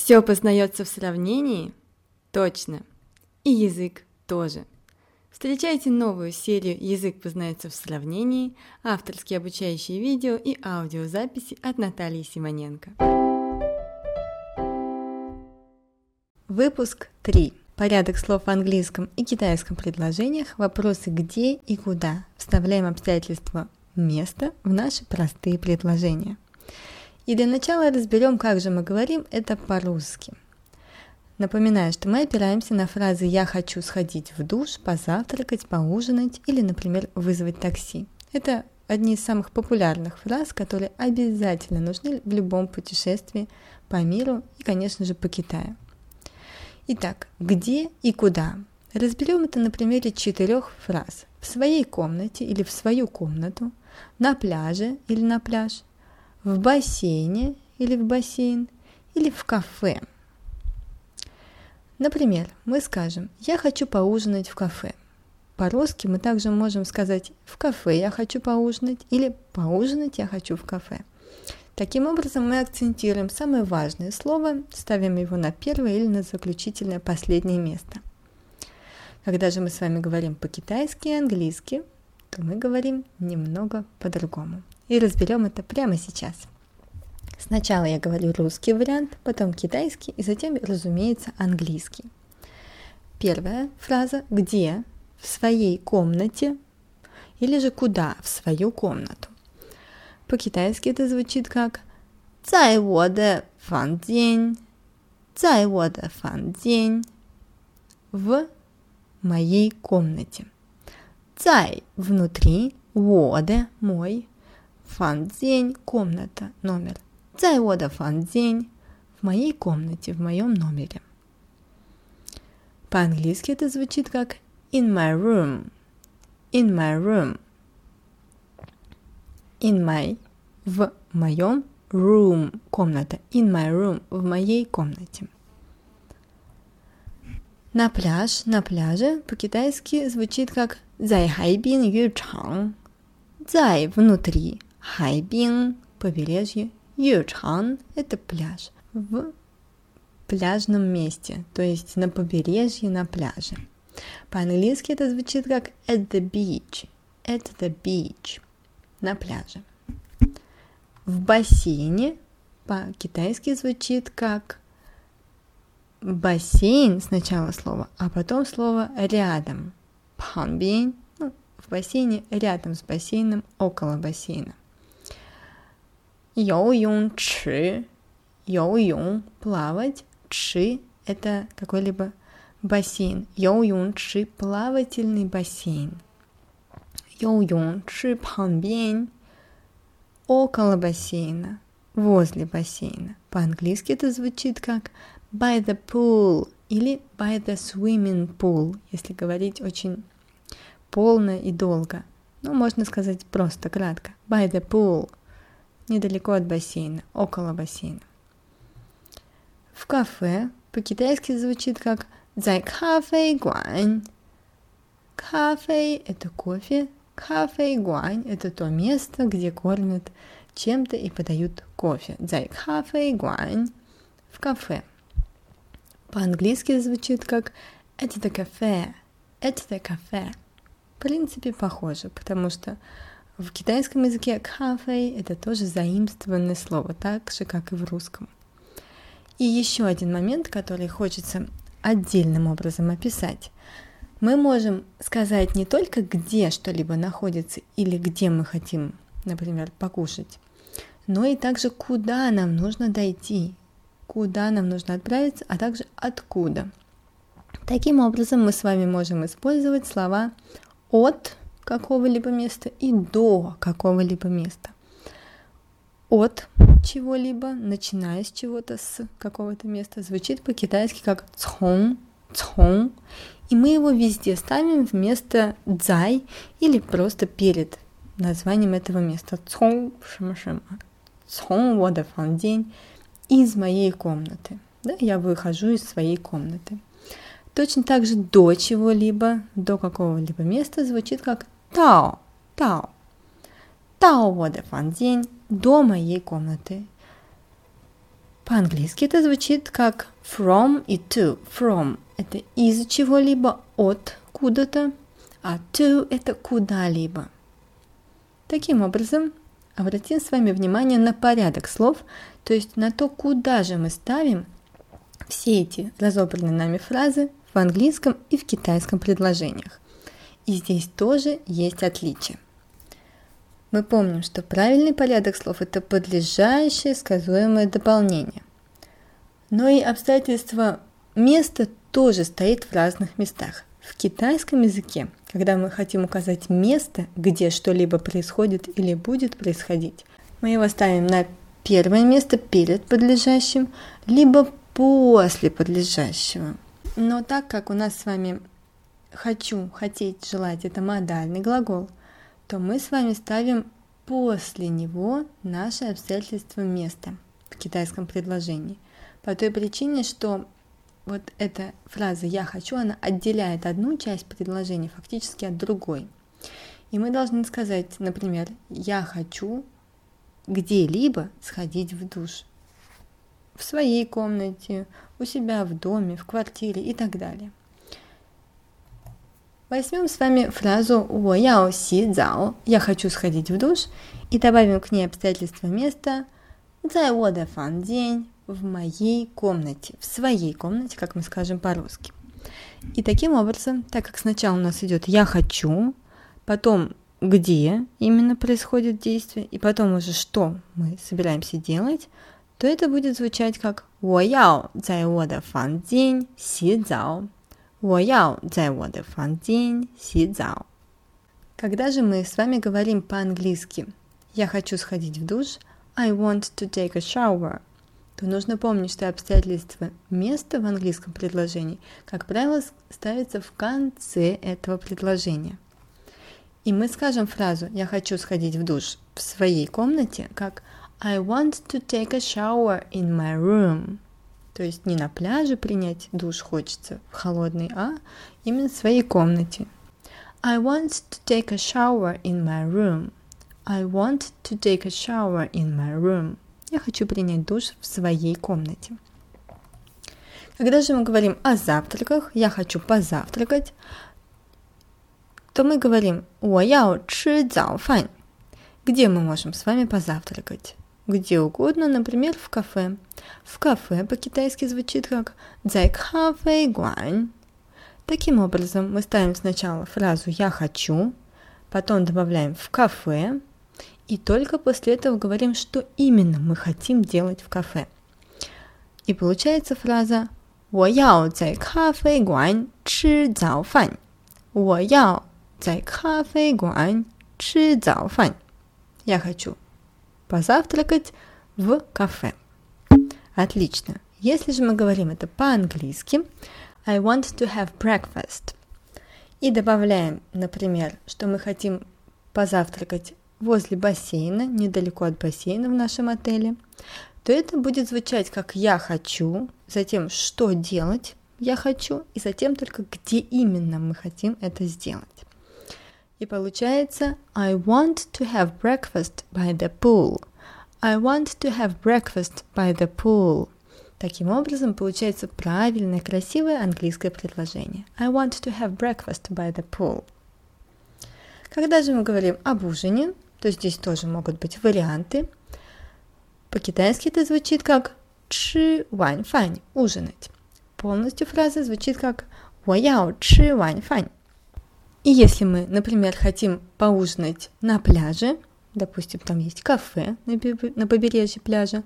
Все познается в сравнении? Точно. И язык тоже. Встречайте новую серию «Язык познается в сравнении», авторские обучающие видео и аудиозаписи от Натальи Симоненко. Выпуск 3. Порядок слов в английском и китайском предложениях, вопросы где и куда. Вставляем обстоятельства места в наши простые предложения – и для начала разберем, как же мы говорим это по-русски. Напоминаю, что мы опираемся на фразы «я хочу сходить в душ», «позавтракать», «поужинать» или, например, «вызвать такси». Это одни из самых популярных фраз, которые обязательно нужны в любом путешествии по миру и, конечно же, по Китаю. Итак, где и куда? Разберем это на примере четырех фраз. В своей комнате или в свою комнату, на пляже или на пляж, в бассейне или в бассейн, или в кафе. Например, мы скажем «я хочу поужинать в кафе». По-русски мы также можем сказать «в кафе я хочу поужинать» или «поужинать я хочу в кафе». Таким образом, мы акцентируем самое важное слово, ставим его на первое или на заключительное последнее место. Когда же мы с вами говорим по-китайски и английски, то мы говорим немного по-другому и разберем это прямо сейчас. Сначала я говорю русский вариант, потом китайский и затем, разумеется, английский. Первая фраза «где?» в своей комнате или же куда в свою комнату. По-китайски это звучит как 在我的房间，在我的房间 в моей комнате. 在 внутри, 我的 мой, фан день, комната, номер. Зайода фан день, в моей комнате, в моем номере. По-английски это звучит как in my room, in my room, in my, в моем room, комната, in my room, в моей комнате. На пляж, на пляже по-китайски звучит как зайхайбин ючанг, зай внутри, 海滨 побережье, Ючхан – это пляж в пляжном месте, то есть на побережье, на пляже. По-английски это звучит как at the beach, at the beach, на пляже. В бассейне по-китайски звучит как бассейн сначала слово, а потом слово рядом. Панбин, ну, в бассейне рядом с бассейном, около бассейна. 游泳池，游泳 плавать, 池 это какой-либо бассейн. 游泳池 плавательный бассейн. 游泳池旁边 около бассейна, возле бассейна. По-английски это звучит как by the pool или by the swimming pool, если говорить очень полно и долго. Ну, можно сказать просто, кратко. By the pool – недалеко от бассейна, около бассейна. В кафе по-китайски звучит как «зай кафе гуань». Кафе – это кофе, кафе гуань – это то место, где кормят чем-то и подают кофе. «Зай кафе гуань» – в кафе. По-английски звучит как «это кафе», «это кафе». В принципе, похоже, потому что в китайском языке кафе это тоже заимствованное слово, так же, как и в русском. И еще один момент, который хочется отдельным образом описать. Мы можем сказать не только, где что-либо находится или где мы хотим, например, покушать, но и также, куда нам нужно дойти, куда нам нужно отправиться, а также откуда. Таким образом, мы с вами можем использовать слова от какого-либо места и до какого-либо места. От чего-либо, начиная с чего-то, с какого-то места, звучит по-китайски как цхон, цхон, и мы его везде ставим вместо дзай или просто перед названием этого места. Цхон, шима шима. Цхон водофан день из моей комнаты. Да, я выхожу из своей комнаты. Точно так же до чего-либо, до какого-либо места звучит как Тао, Тао. Тао Во Фан День до моей комнаты. По-английски это звучит как from и to. From – это из чего-либо, от куда-то, а to – это куда-либо. Таким образом, обратим с вами внимание на порядок слов, то есть на то, куда же мы ставим все эти разобранные нами фразы в английском и в китайском предложениях. И здесь тоже есть отличия. Мы помним, что правильный порядок слов – это подлежащее сказуемое дополнение. Но и обстоятельства места тоже стоит в разных местах. В китайском языке, когда мы хотим указать место, где что-либо происходит или будет происходить, мы его ставим на первое место перед подлежащим, либо после подлежащего. Но так как у нас с вами «хочу», «хотеть», «желать» – это модальный глагол, то мы с вами ставим после него наше обстоятельство места в китайском предложении. По той причине, что вот эта фраза «я хочу», она отделяет одну часть предложения фактически от другой. И мы должны сказать, например, «я хочу где-либо сходить в душ» в своей комнате, у себя в доме, в квартире и так далее. Возьмем с вами фразу «Уояо си зао» – «Я хочу сходить в душ» и добавим к ней обстоятельства места «Зай вода фан день» – «В моей комнате», «В своей комнате», как мы скажем по-русски. И таким образом, так как сначала у нас идет «Я хочу», потом где именно происходит действие, и потом уже что мы собираемся делать, то это будет звучать как «Уояо зай вода фан день си зао». 我要在我的房间洗澡。Когда же мы с вами говорим по-английски «я хочу сходить в душ», «I want to take a shower», то нужно помнить, что обстоятельства места в английском предложении, как правило, ставится в конце этого предложения. И мы скажем фразу «я хочу сходить в душ» в своей комнате, как I want to take a shower in my room. То есть не на пляже принять душ хочется в холодный, а именно в своей комнате. I want to take a shower in my room. I want to take a shower in my room. Я хочу принять душ в своей комнате. Когда же мы говорим о завтраках, я хочу позавтракать, то мы говорим 我要吃早饭. Где мы можем с вами позавтракать? Где угодно, например, в кафе. В кафе по-китайски звучит как 在咖啡馆. Таким образом, мы ставим сначала фразу «я хочу», потом добавляем «в кафе», и только после этого говорим, что именно мы хотим делать в кафе. И получается фраза 我要在咖啡馆吃早饭。我要在咖啡馆吃早饭。Я хочу позавтракать в кафе. Отлично. Если же мы говорим это по-английски, I want to have breakfast. И добавляем, например, что мы хотим позавтракать возле бассейна, недалеко от бассейна в нашем отеле, то это будет звучать как «я хочу», затем «что делать», «я хочу», и затем только где именно мы хотим это сделать. И получается I want to have breakfast by the pool. I want to have breakfast by the pool. Таким образом, получается правильное, красивое английское предложение. I want to have breakfast by the pool. Когда же мы говорим об ужине, то здесь тоже могут быть варианты. По-китайски это звучит как 吃晚饭, ужинать. Полностью фраза звучит как 我要吃晚饭. И если мы, например, хотим поужинать на пляже, допустим, там есть кафе на побережье пляжа,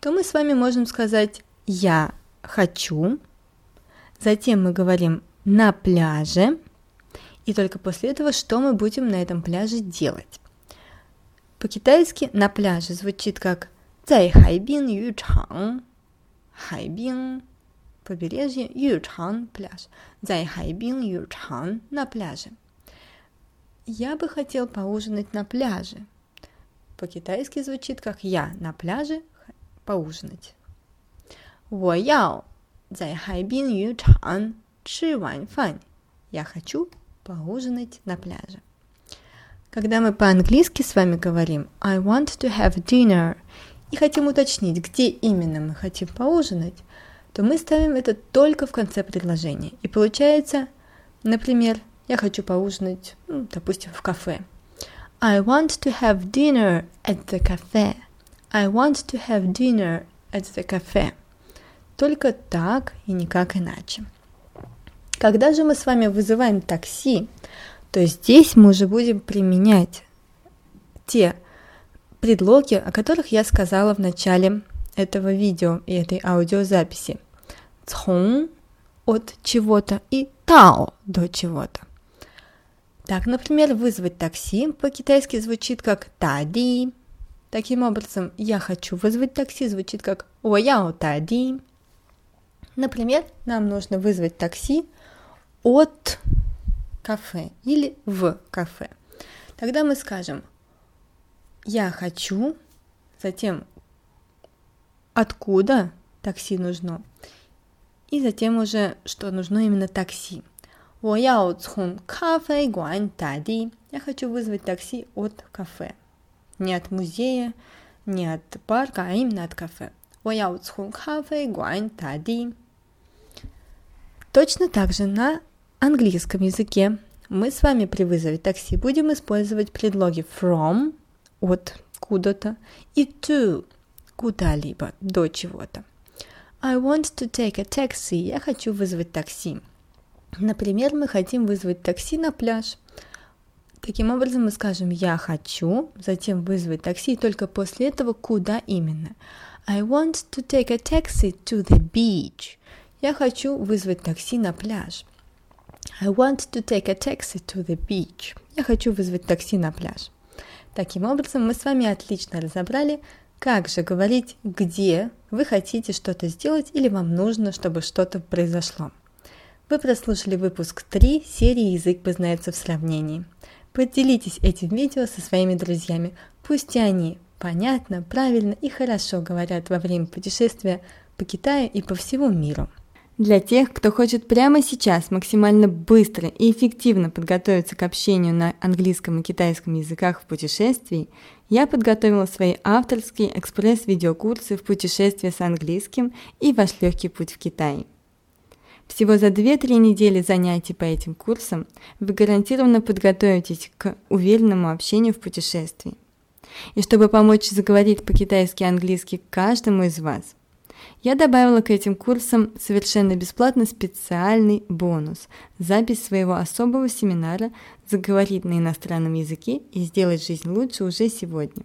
то мы с вами можем сказать «я хочу», затем мы говорим «на пляже», и только после этого что мы будем на этом пляже делать. По-китайски на пляже звучит как 在海滨渔场，海滨 побережье, 渔场 пляж, 在海滨渔场 на пляже. Я бы хотел поужинать на пляже. По-китайски звучит как я на пляже поужинать. 我要在海滨渔场吃晚饭. Я хочу поужинать на пляже. Когда мы по-английски с вами говорим I want to have dinner и хотим уточнить, где именно мы хотим поужинать, то мы ставим это только в конце предложения. И получается, например, я хочу поужинать, ну, допустим, в кафе. I want to have dinner at the cafe. I want to have dinner at the cafe. Только так и никак иначе. Когда же мы с вами вызываем такси, то здесь мы уже будем применять те предлоги, о которых я сказала в начале этого видео и этой аудиозаписи. Цхун от чего-то и тао до чего-то. Так, например, вызвать такси по-китайски звучит как тади. Таким образом, я хочу вызвать такси звучит как ояо тади. Например, нам нужно вызвать такси от кафе или в кафе. Тогда мы скажем я хочу, затем откуда такси нужно, и затем уже, что нужно именно такси. 我要从咖啡馆打的. Я хочу вызвать такси от кафе. Не от музея, не от парка, а именно от кафе. 我要从咖啡馆打的. Точно так же на английском языке мы с вами при вызове такси будем использовать предлоги from, от куда-то, и to, куда-либо, до чего-то. I want to take a taxi. Я хочу вызвать такси. Например, мы хотим вызвать такси на пляж. Таким образом, мы скажем «я хочу», затем вызвать такси, и только после этого куда именно. I want to take a taxi to the beach. Я хочу вызвать такси на пляж. I want to take a taxi to the beach. Я хочу вызвать такси на пляж. Таким образом, мы с вами отлично разобрали, как же говорить, где вы хотите что-то сделать или вам нужно, чтобы что-то произошло. Вы прослушали выпуск 3 серии «Язык познается в сравнении». Поделитесь этим видео со своими друзьями, пусть и они понятно, правильно и хорошо говорят во время путешествия по Китаю и по всему миру. Для тех, кто хочет прямо сейчас максимально быстро и эффективно подготовиться к общению на английском и китайском языках в путешествии, я подготовила свои авторские экспресс-видеокурсы в путешествии с английским и ваш легкий путь в Китай. Всего за 2-3 недели занятий по этим курсам вы гарантированно подготовитесь к уверенному общению в путешествии. И чтобы помочь заговорить по-китайски и английски каждому из вас, я добавила к этим курсам совершенно бесплатно специальный бонус – запись своего особого семинара «Заговорить на иностранном языке и сделать жизнь лучше уже сегодня».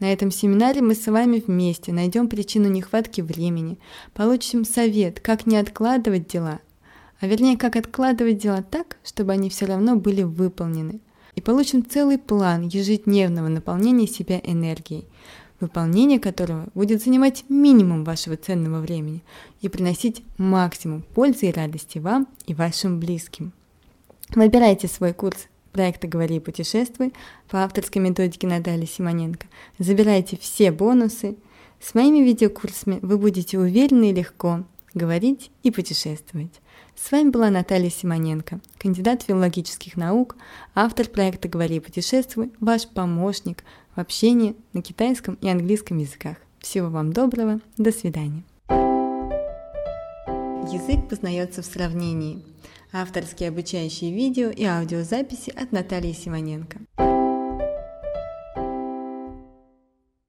На этом семинаре мы с вами вместе найдем причину нехватки времени, получим совет, как не откладывать дела, а вернее, как откладывать дела так, чтобы они все равно были выполнены, и получим целый план ежедневного наполнения себя энергией, выполнение которого будет занимать минимум вашего ценного времени и приносить максимум пользы и радости вам и вашим близким. Выбирайте свой курс проекта «Говори и путешествуй» по авторской методике Натальи Симоненко. Забирайте все бонусы. С моими видеокурсами вы будете уверенно и легко говорить и путешествовать. С вами была Наталья Симоненко, кандидат филологических наук, автор проекта «Говори и путешествуй», ваш помощник в общении на китайском и английском языках. Всего вам доброго, до свидания. Язык познается в сравнении авторские обучающие видео и аудиозаписи от Натальи Симоненко.